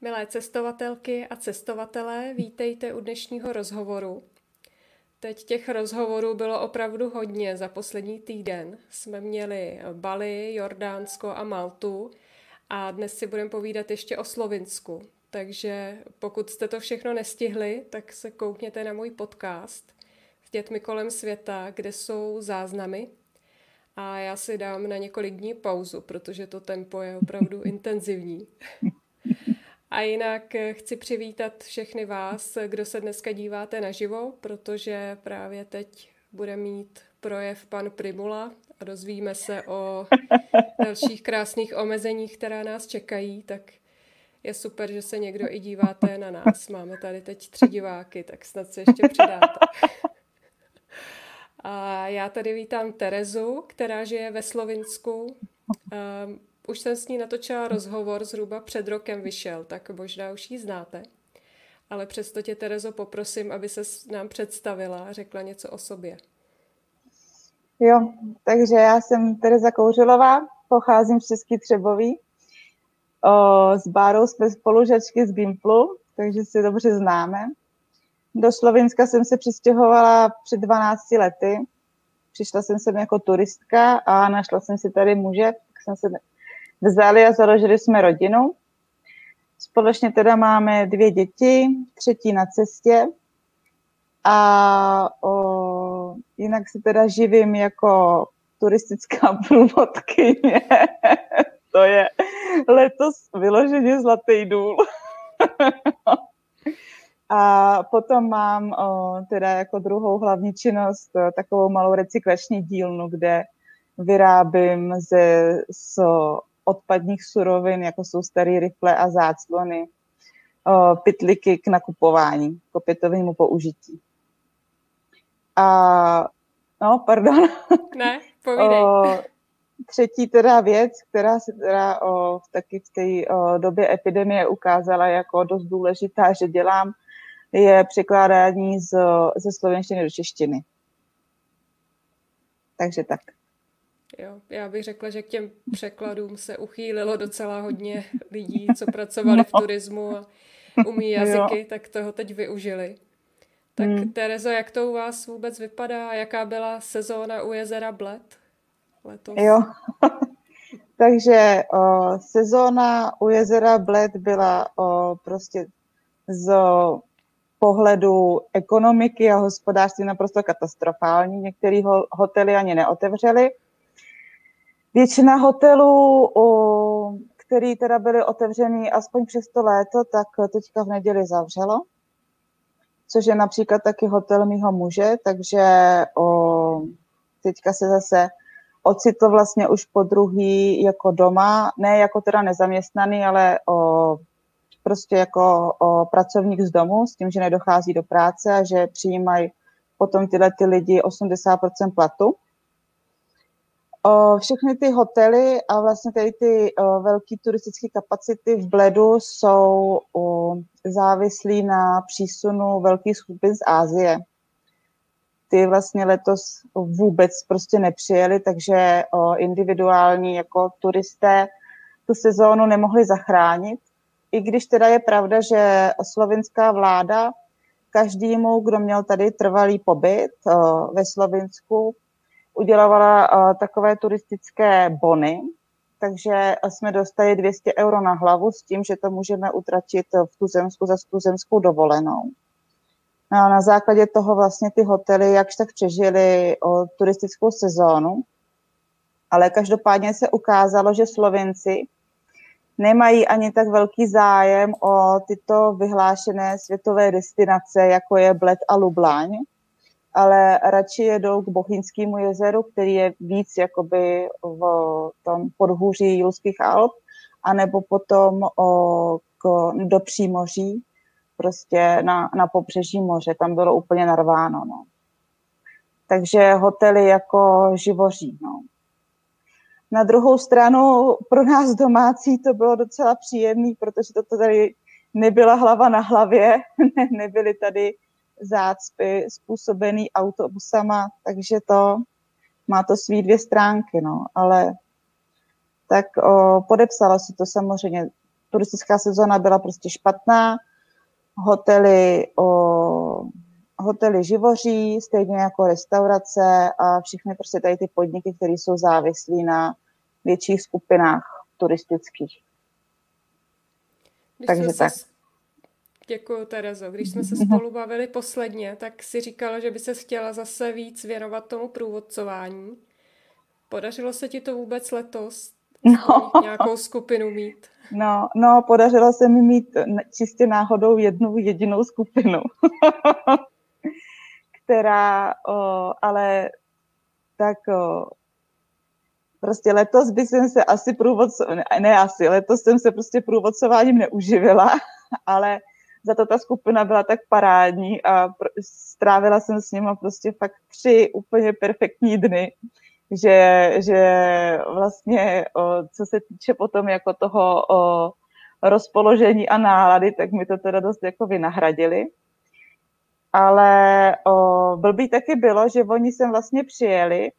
Milé cestovatelky a cestovatelé, vítejte u dnešního rozhovoru. Teď těch rozhovorů bylo opravdu hodně za poslední týden. Jsme měli Bali, Jordánsko a Maltu a dnes si budeme povídat ještě o Slovinsku. Takže pokud jste to všechno nestihli, tak se koukněte na můj podcast s dětmi kolem světa, kde jsou záznamy. A já si dám na několik dní pauzu, protože to tempo je opravdu intenzivní. A jinak eh, chci přivítat všechny vás, kdo se dneska díváte naživo, protože právě teď bude mít projev pan Primula a dozvíme se o dalších krásných omezeních, která nás čekají, tak je super, že se někdo i díváte na nás. Máme tady teď tři diváky, tak snad se ještě přidáte. A já tady vítám Terezu, která žije ve Slovinsku. Už jsem s ní natočila rozhovor, zhruba před rokem vyšel, tak možná už ji znáte. Ale přesto tě, Terezo, poprosím, aby se nám představila a řekla něco o sobě. Jo, takže já jsem Tereza Kouřilová, pocházím z Český Třebový. O, s Bárou jsme spolužačky z Gimplu, takže si dobře známe. Do Slovenska jsem se přistěhovala před 12 lety. Přišla jsem sem jako turistka a našla jsem si tady muže, tak jsem se vzali a založili jsme rodinu. Společně teda máme dvě děti, třetí na cestě a o, jinak se teda živím jako turistická průvodkyně. to je letos vyloženě zlatý důl. a potom mám o, teda jako druhou hlavní činnost o, takovou malou recyklační dílnu, kde vyrábím ze, z odpadních surovin, jako jsou staré rifle a záclony, pytliky k nakupování, k opětovnému použití. A, no, pardon. Ne, povídej. O, třetí teda věc, která se teda o, v taky v té době epidemie ukázala jako dost důležitá, že dělám, je překládání z, ze slovenštiny do češtiny. Takže tak. Jo, já bych řekla, že k těm překladům se uchýlilo docela hodně lidí, co pracovali v turismu a umí jazyky, jo. tak toho teď využili. Tak hmm. Terezo, jak to u vás vůbec vypadá? Jaká byla sezóna u jezera Bled letos? Jo, takže o, sezóna u jezera Bled byla o, prostě z pohledu ekonomiky a hospodářství naprosto katastrofální. Některé ho, hotely ani neotevřely Většina hotelů, který teda byly otevřený aspoň přes to léto, tak teďka v neděli zavřelo, což je například taky hotel mýho muže, takže o, teďka se zase ocitl vlastně už po druhý jako doma, ne jako teda nezaměstnaný, ale o, prostě jako o pracovník z domu, s tím, že nedochází do práce a že přijímají potom tyhle ty lidi 80% platu všechny ty hotely a vlastně tady ty velké turistické kapacity v Bledu jsou závislí na přísunu velkých skupin z Ázie. Ty vlastně letos vůbec prostě nepřijeli, takže individuální jako turisté tu sezónu nemohli zachránit. I když teda je pravda, že slovinská vláda každému, kdo měl tady trvalý pobyt ve Slovinsku, udělovala uh, takové turistické bony, takže jsme dostali 200 euro na hlavu s tím, že to můžeme utratit v tuzemsku za tuzemskou dovolenou. No a na základě toho vlastně ty hotely jakž tak přežili o turistickou sezónu, ale každopádně se ukázalo, že Slovenci nemají ani tak velký zájem o tyto vyhlášené světové destinace, jako je Bled a Lublaň, ale radši jedou k Bochýnskému jezeru, který je víc jakoby v tom podhůří Julských Alp, anebo potom o, k, do Přímoří, prostě na, na pobřeží moře, tam bylo úplně narváno, no. Takže hotely jako živoří, no. Na druhou stranu pro nás domácí to bylo docela příjemný, protože to tady nebyla hlava na hlavě, ne, nebyly tady zácpy způsobený autobusama, takže to má to svý dvě stránky, no, ale tak o, podepsalo se to samozřejmě turistická sezóna byla prostě špatná, hotely, o, hotely živoří, stejně jako restaurace a všechny prostě tady ty podniky, které jsou závislí na větších skupinách turistických. Když Takže tak. Děkuji, Terezo. Když jsme se mhm. spolu bavili posledně, tak si říkala, že by se chtěla zase víc věnovat tomu průvodcování. Podařilo se ti to vůbec letos? No. Nějakou skupinu mít? No, no, podařilo se mi mít čistě náhodou jednu jedinou skupinu, která o, ale tak o, prostě letos by jsem se asi průvodco, ne, ne asi, letos jsem se prostě průvodcováním neuživila, ale za to ta skupina byla tak parádní a strávila jsem s nimi prostě fakt tři úplně perfektní dny, že, že vlastně, co se týče potom jako toho rozpoložení a nálady, tak mi to teda dost jako vynahradili. Ale o, blbý taky bylo, že oni sem vlastně přijeli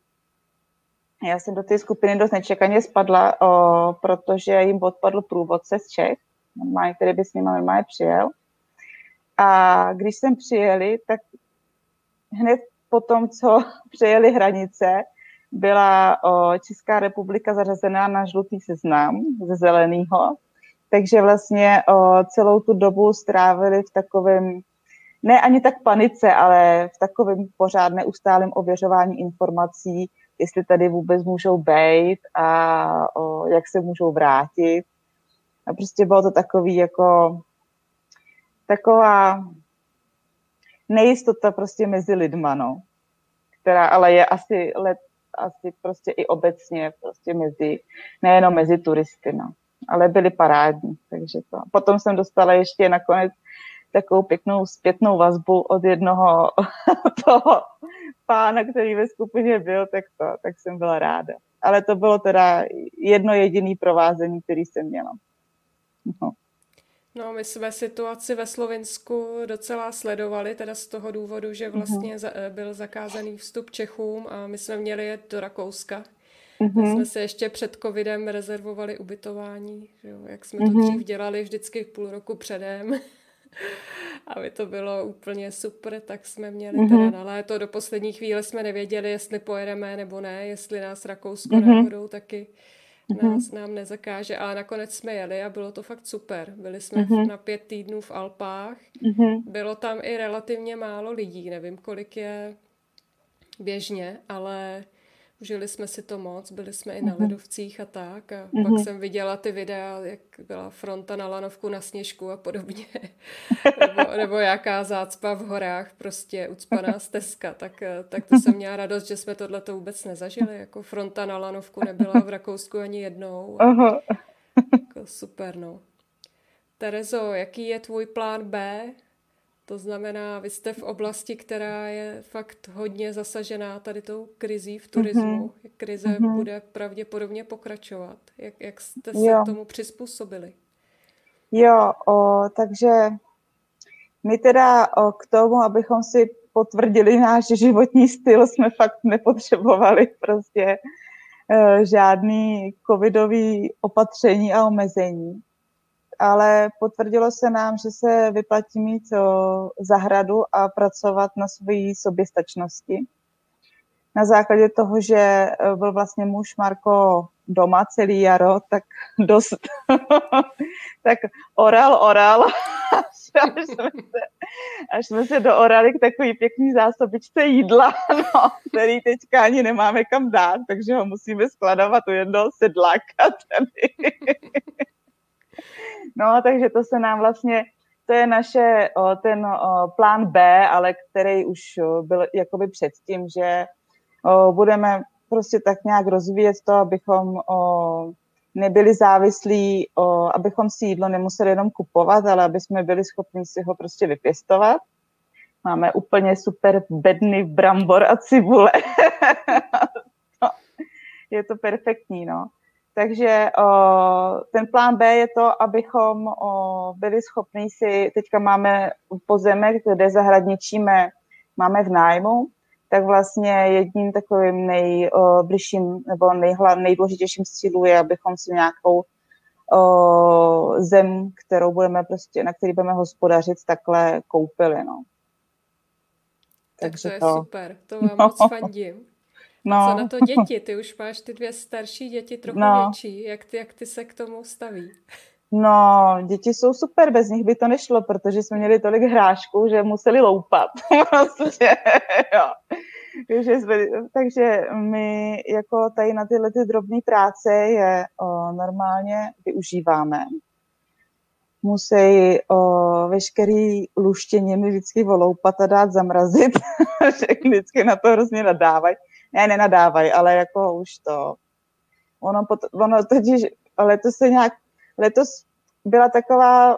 já jsem do té skupiny dost nečekaně spadla, o, protože jim odpadl průvodce z Čech, normálně, který by s nimi normálně přijel. A když jsem přijeli, tak hned po tom, co přejeli hranice, byla o, Česká republika zařazená na žlutý seznam ze zeleného. Takže vlastně o, celou tu dobu strávili v takovém, ne ani tak panice, ale v takovém pořád neustálém ověřování informací, jestli tady vůbec můžou být a o, jak se můžou vrátit. A prostě bylo to takový jako taková nejistota prostě mezi lidma, no. Která ale je asi let, asi prostě i obecně prostě mezi, nejenom mezi turisty, no. Ale byli parádní, takže to. Potom jsem dostala ještě nakonec takovou pěknou zpětnou vazbu od jednoho toho pána, který ve skupině byl, tak, to, tak jsem byla ráda. Ale to bylo teda jedno jediné provázení, který jsem měla. No. No, my jsme situaci ve Slovensku docela sledovali, teda z toho důvodu, že vlastně uh-huh. byl zakázaný vstup Čechům a my jsme měli jet do Rakouska. Uh-huh. My jsme se ještě před covidem rezervovali ubytování, že jo, jak jsme uh-huh. to dřív dělali vždycky půl roku předem. aby to bylo úplně super, tak jsme měli mm-hmm. teda na léto. Do poslední chvíle jsme nevěděli, jestli pojedeme nebo ne, jestli nás Rakousko mm-hmm. náhodou taky mm-hmm. Nás, nám nezakáže. A nakonec jsme jeli a bylo to fakt super. Byli jsme mm-hmm. na pět týdnů v Alpách. Mm-hmm. Bylo tam i relativně málo lidí, nevím, kolik je běžně, ale Užili jsme si to moc, byli jsme i na uh-huh. ledovcích a tak. A uh-huh. pak jsem viděla ty videa, jak byla fronta na lanovku na sněžku a podobně. nebo, nebo jaká zácpa v horách, prostě ucpaná stezka. Tak, tak to jsem měla radost, že jsme tohle to vůbec nezažili. Jako fronta na lanovku nebyla v Rakousku ani jednou. Jako super, no. Terezo, jaký je tvůj plán B? To znamená, vy jste v oblasti, která je fakt hodně zasažená tady tou krizí v turismu. Mm-hmm. Krize mm-hmm. bude pravděpodobně pokračovat. Jak, jak jste se jo. tomu přizpůsobili? Jo, o, takže my teda o, k tomu, abychom si potvrdili náš životní styl, jsme fakt nepotřebovali prostě e, žádný covidový opatření a omezení ale potvrdilo se nám, že se vyplatí mít zahradu a pracovat na své soběstačnosti. Na základě toho, že e, byl vlastně muž Marko doma celý jaro, tak dost, tak oral, oral, až, jsme se, až jsme se doorali k takový pěkný zásobičce jídla, no, který teďka ani nemáme kam dát, takže ho musíme skladovat u jednoho sedláka tady. No, takže to se nám vlastně, to je naše, ten plán B, ale který už byl jakoby předtím, že budeme prostě tak nějak rozvíjet to, abychom nebyli závislí, abychom si jídlo nemuseli jenom kupovat, ale aby jsme byli schopni si ho prostě vypěstovat. Máme úplně super bedny brambor a cibule. je to perfektní, no. Takže o, ten plán B je to, abychom o, byli schopni si, teďka máme pozemek, kde zahradničíme, máme v nájmu, tak vlastně jedním takovým nejbližším nebo nejhla, nejdůležitějším cílů je, abychom si nějakou o, zem, kterou budeme prostě, na který budeme hospodařit, takhle koupili, no. Tak Takže to je to... super, to vám no. moc fandím. No. Co na to děti? Ty už máš ty dvě starší děti trochu no. větší. Jak ty, jak ty se k tomu staví? No, děti jsou super, bez nich by to nešlo, protože jsme měli tolik hrášků, že museli loupat. prostě, jo. Takže, jsme, takže my jako tady na tyhle ty drobné práce je o, normálně využíváme. Musí o, veškerý luštěniny vždycky voloupat a dát zamrazit. vždycky na to hrozně nadávají. Ne, nenadávají, ale jako už to. Ono, pot, ono totiž letos se nějak, letos byla taková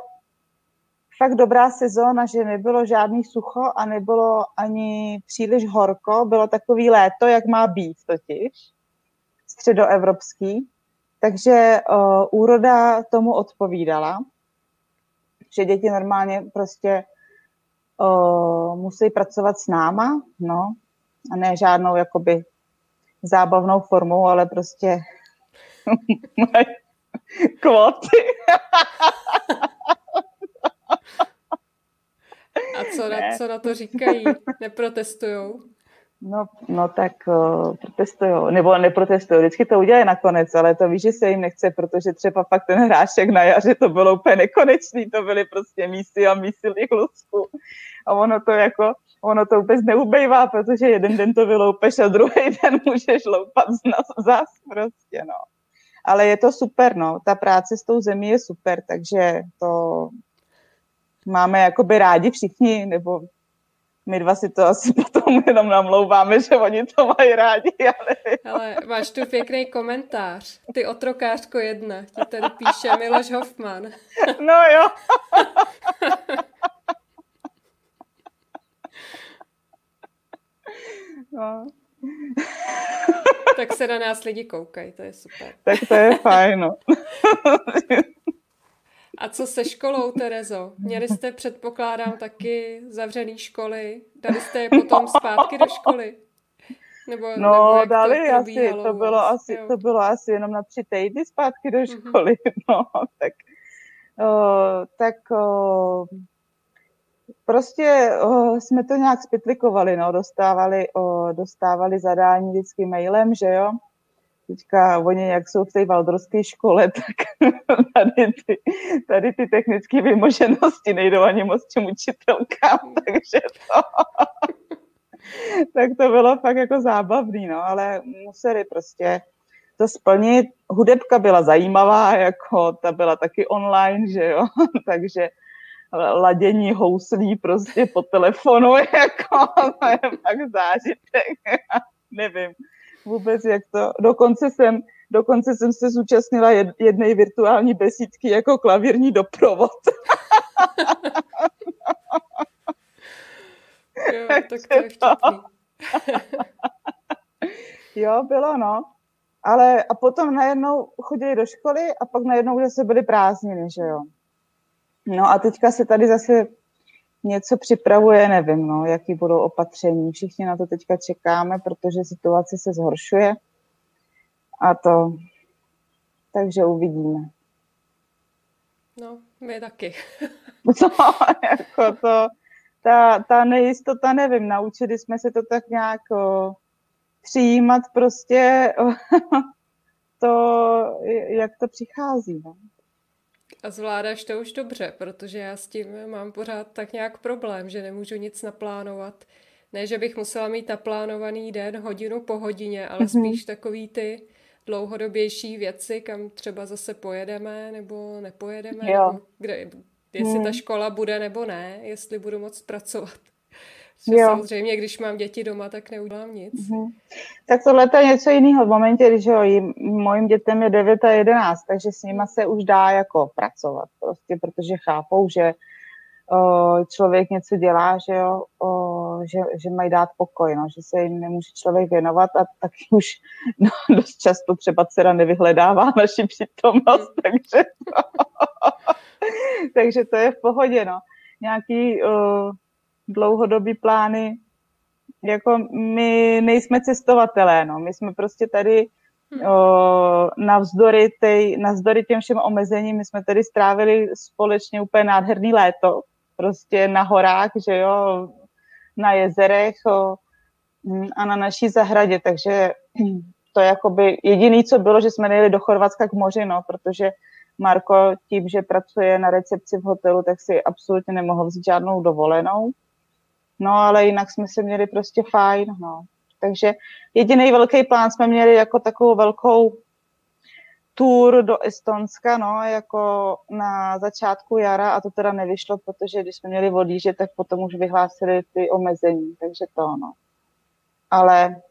fakt dobrá sezóna, že nebylo žádný sucho a nebylo ani příliš horko. Bylo takový léto, jak má být totiž, středoevropský. Takže uh, úroda tomu odpovídala, že děti normálně prostě uh, musí pracovat s náma, no, a ne žádnou jakoby zábavnou formou, ale prostě kvóty. A co na, co na to říkají? Neprotestujou? No, no tak uh, protestují, nebo neprotestují, vždycky to udělají nakonec, ale to víš, že se jim nechce, protože třeba pak ten hrášek na jaře, to bylo úplně nekonečný, to byly prostě mísy a mísy lusku. A ono to jako, ono to vůbec neubejvá, protože jeden den to vyloupeš a druhý den můžeš loupat zas prostě, no. Ale je to super, no, ta práce s tou zemí je super, takže to máme jakoby rádi všichni, nebo my dva si to asi potom jenom namlouváme, že oni to mají rádi. Ale, ale máš tu pěkný komentář. Ty otrokářko jedna, ti tady píše Miloš Hoffman. No jo. No. tak se na nás lidi koukají, to je super. Tak to je fajn, no. A co se školou, Terezo? Měli jste, předpokládám, taky zavřený školy? Dali jste je potom zpátky do školy? Nebo, no, nebo dali to asi, to bylo asi, to bylo asi jenom na tři týdny zpátky do mhm. školy, mm-hmm. no, tak, o, tak o, prostě o, jsme to nějak spitlikovali, no, dostávali, o, dostávali zadání vždycky mailem, že jo, teďka oni, jak jsou v té valdorské škole, tak tady ty, tady ty technické vymoženosti nejdou ani moc čem učitelkám, takže to, tak to bylo fakt jako zábavný, no, ale museli prostě to splnit. Hudebka byla zajímavá, jako ta byla taky online, že jo, takže ladění houslí prostě po telefonu, jako to je fakt zážitek, nevím vůbec, jak to, dokonce jsem, dokonce jsem se zúčastnila jedné virtuální besídky jako klavírní doprovod. jo, tak to je jo, bylo, no. Ale a potom najednou chodili do školy a pak najednou se byly prázdniny, že jo. No a teďka se tady zase něco připravuje, nevím, no, jaký budou opatření. Všichni na to teďka čekáme, protože situace se zhoršuje. A to, takže uvidíme. No, my taky. no, jako to, ta, ta nejistota, nevím, naučili jsme se to tak nějak o, přijímat prostě o, to, jak to přichází. No. A zvládáš to už dobře, protože já s tím mám pořád tak nějak problém, že nemůžu nic naplánovat. Ne, že bych musela mít naplánovaný den hodinu po hodině, ale mm-hmm. spíš takový ty dlouhodobější věci, kam třeba zase pojedeme nebo nepojedeme, jo. nebo kde, jestli hmm. ta škola bude nebo ne, jestli budu moc pracovat. Že jo. samozřejmě, když mám děti doma, tak neudělám nic. Mm-hmm. Tak tohle je něco jiného. V momentě, když jo, mojím dětem je 9 a 11, takže s nima se už dá jako pracovat, prostě, protože chápou, že o, člověk něco dělá, že jo, o, že, že mají dát pokoj, no, že se jim nemůže člověk věnovat a tak už no, dost často třeba dcera nevyhledává naši přítomnost, mm. takže to, takže to je v pohodě, no. Nějaký o, dlouhodobý plány. Jako my nejsme cestovatelé, no. My jsme prostě tady Hmm. navzdory, tej, navzdory těm všem omezením, my jsme tady strávili společně úplně nádherný léto, prostě na horách, že jo, na jezerech o, a na naší zahradě, takže to je jakoby jediný, co bylo, že jsme nejeli do Chorvatska k moři, no, protože Marko tím, že pracuje na recepci v hotelu, tak si absolutně nemohl vzít žádnou dovolenou. No, ale jinak jsme se měli prostě fajn, no. Takže jediný velký plán jsme měli jako takovou velkou tour do Estonska, no, jako na začátku jara a to teda nevyšlo, protože když jsme měli odjíždět, tak potom už vyhlásili ty omezení, takže to, no. Ale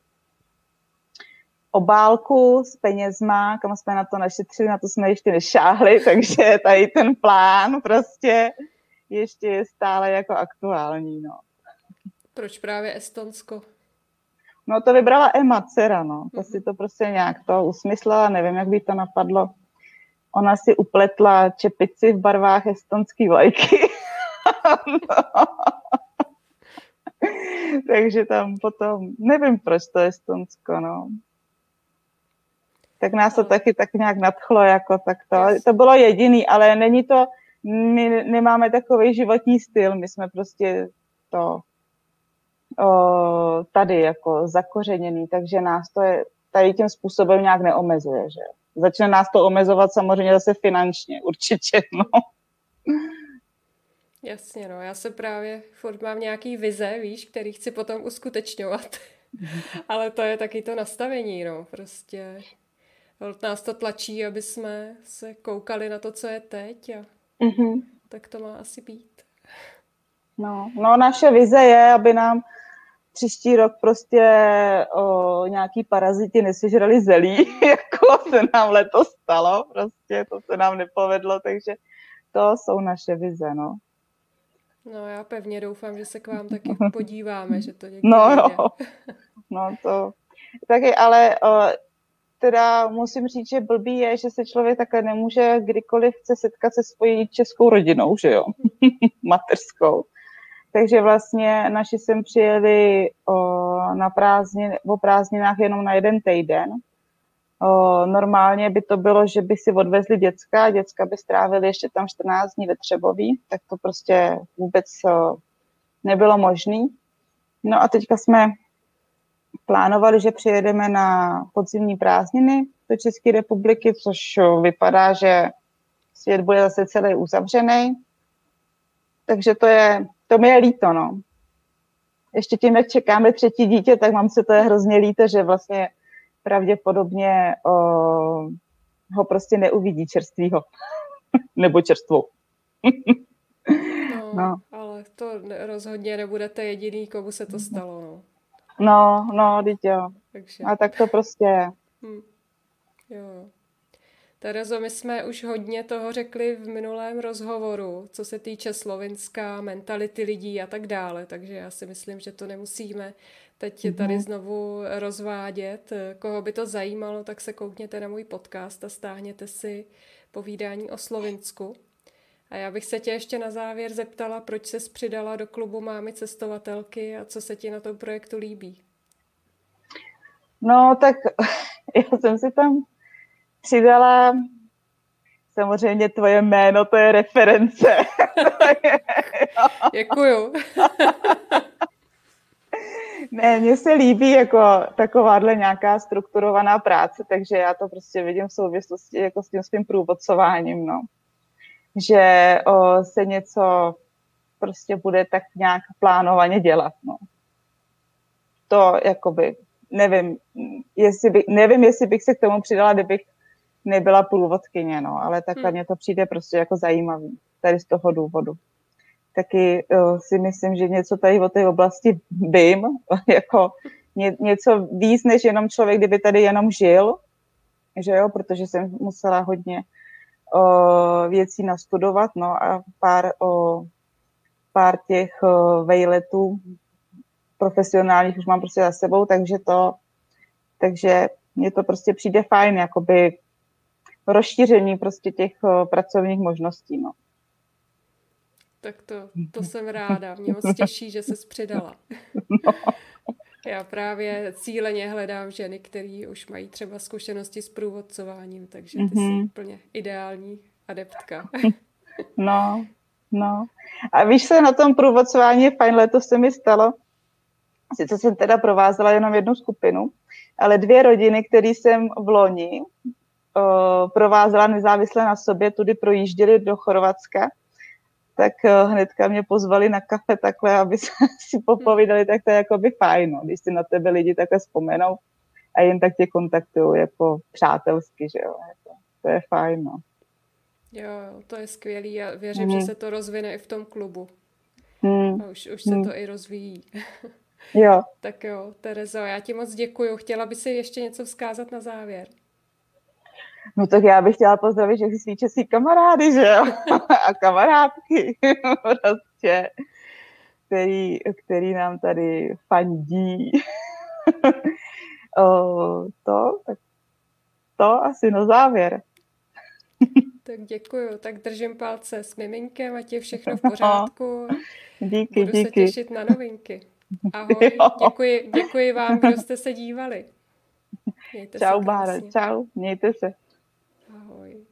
obálku s penězma, kam jsme na to našetřili, na to jsme ještě nešáhli, takže tady ten plán prostě ještě je stále jako aktuální, no. Proč právě Estonsko? No to vybrala Emma dcera, no. To si to prostě nějak to usmyslela, nevím, jak by to napadlo. Ona si upletla čepici v barvách estonský vlajky. no. Takže tam potom, nevím, proč to Estonsko, no. Tak nás to taky tak nějak nadchlo, jako tak to. To bylo jediný, ale není to, my nemáme takový životní styl, my jsme prostě to tady jako zakořeněný, takže nás to je tady tím způsobem nějak neomezuje, že Začne nás to omezovat samozřejmě zase finančně, určitě, no. Jasně, no, já se právě furt mám nějaký vize, víš, který chci potom uskutečňovat. Ale to je taky to nastavení, no, prostě. Nás to tlačí, aby jsme se koukali na to, co je teď a mm-hmm. tak to má asi být. No, no, naše vize je, aby nám příští rok prostě o, nějaký paraziti nesežrali zelí, jako se nám letos stalo, prostě to se nám nepovedlo, takže to jsou naše vize, no. No já pevně doufám, že se k vám taky podíváme, že to někdy No jo, no to taky, ale o, teda musím říct, že blbý je, že se člověk takhle nemůže kdykoliv chce setkat se svojí českou rodinou, že jo, mateřskou. Takže vlastně naši sem přijeli o, na prázdnin, o prázdninách jenom na jeden týden. O, normálně by to bylo, že by si odvezli děcka, děcka by strávili ještě tam 14 dní ve Třeboví, tak to prostě vůbec o, nebylo možné. No a teďka jsme plánovali, že přijedeme na podzimní prázdniny do České republiky, což vypadá, že svět bude zase celý uzavřený. Takže to je to mi je líto, no. Ještě tím, jak čekáme třetí dítě, tak mám se to je hrozně líto, že vlastně pravděpodobně o, ho prostě neuvidí čerstvýho. Nebo čerstvou. no, no, ale to rozhodně nebudete jediný, komu se to stalo, no. No, no, dítě, jo. Takže... A tak to prostě je. Hm. Jo. Terezo, my jsme už hodně toho řekli v minulém rozhovoru, co se týče slovinská, mentality lidí a tak dále, takže já si myslím, že to nemusíme teď mm-hmm. tady znovu rozvádět. Koho by to zajímalo, tak se koukněte na můj podcast a stáhněte si povídání o Slovinsku. A já bych se tě ještě na závěr zeptala, proč se přidala do klubu Mámy cestovatelky a co se ti na tom projektu líbí? No, tak já jsem si tam přidala samozřejmě tvoje jméno, to je reference. Děkuju. ne, mně se líbí jako takováhle nějaká strukturovaná práce, takže já to prostě vidím v souvislosti jako s tím svým průvodcováním, no. Že o, se něco prostě bude tak nějak plánovaně dělat, no. To jakoby, nevím, jestli by, nevím, jestli bych se k tomu přidala, kdybych nebyla průvodkyně, no, ale takhle hmm. mě to přijde prostě jako zajímavý, tady z toho důvodu. Taky uh, si myslím, že něco tady o té oblasti vím, jako ně, něco víc, než jenom člověk, kdyby tady jenom žil, že jo, protože jsem musela hodně uh, věcí nastudovat, no a pár, uh, pár těch uh, vejletů profesionálních už mám prostě za sebou, takže to, takže mně to prostě přijde fajn, jakoby rozšíření prostě těch uh, pracovních možností. No. Tak to, to jsem ráda. Mě moc těší, že se přidala. No. Já právě cíleně hledám ženy, které už mají třeba zkušenosti s průvodcováním, takže ty mm-hmm. jsi mhm. úplně ideální adeptka. No, no. A víš se, na tom průvodcování je fajn, letos se mi stalo, sice jsem teda provázela jenom jednu skupinu, ale dvě rodiny, které jsem v loni provázela nezávisle na sobě, tudy projížděli do Chorvatska, tak uh, hnedka mě pozvali na kafe takhle, aby se si popovídali, tak to je jakoby fajn, no, když si na tebe lidi takhle vzpomenou a jen tak tě kontaktují jako přátelsky, že jo, to, to je fajn, no. Jo, to je skvělý a věřím, mm. že se to rozvine i v tom klubu. Mm. A už, už se mm. to i rozvíjí. Jo. tak jo, Terezo, já ti moc děkuju. Chtěla by si ještě něco vzkázat na závěr? No tak já bych chtěla pozdravit všechny svý český kamarády, že jo? A kamarádky prostě, který, který nám tady fandí. o, to, tak to asi na závěr. Tak děkuju, tak držím palce s miminkem a tě všechno v pořádku. Díky, Budu díky. se těšit na novinky. Ahoj, děkuji, děkuji vám, kdo jste se dívali. Mějte čau, Bára, čau, mějte se. Ahoj.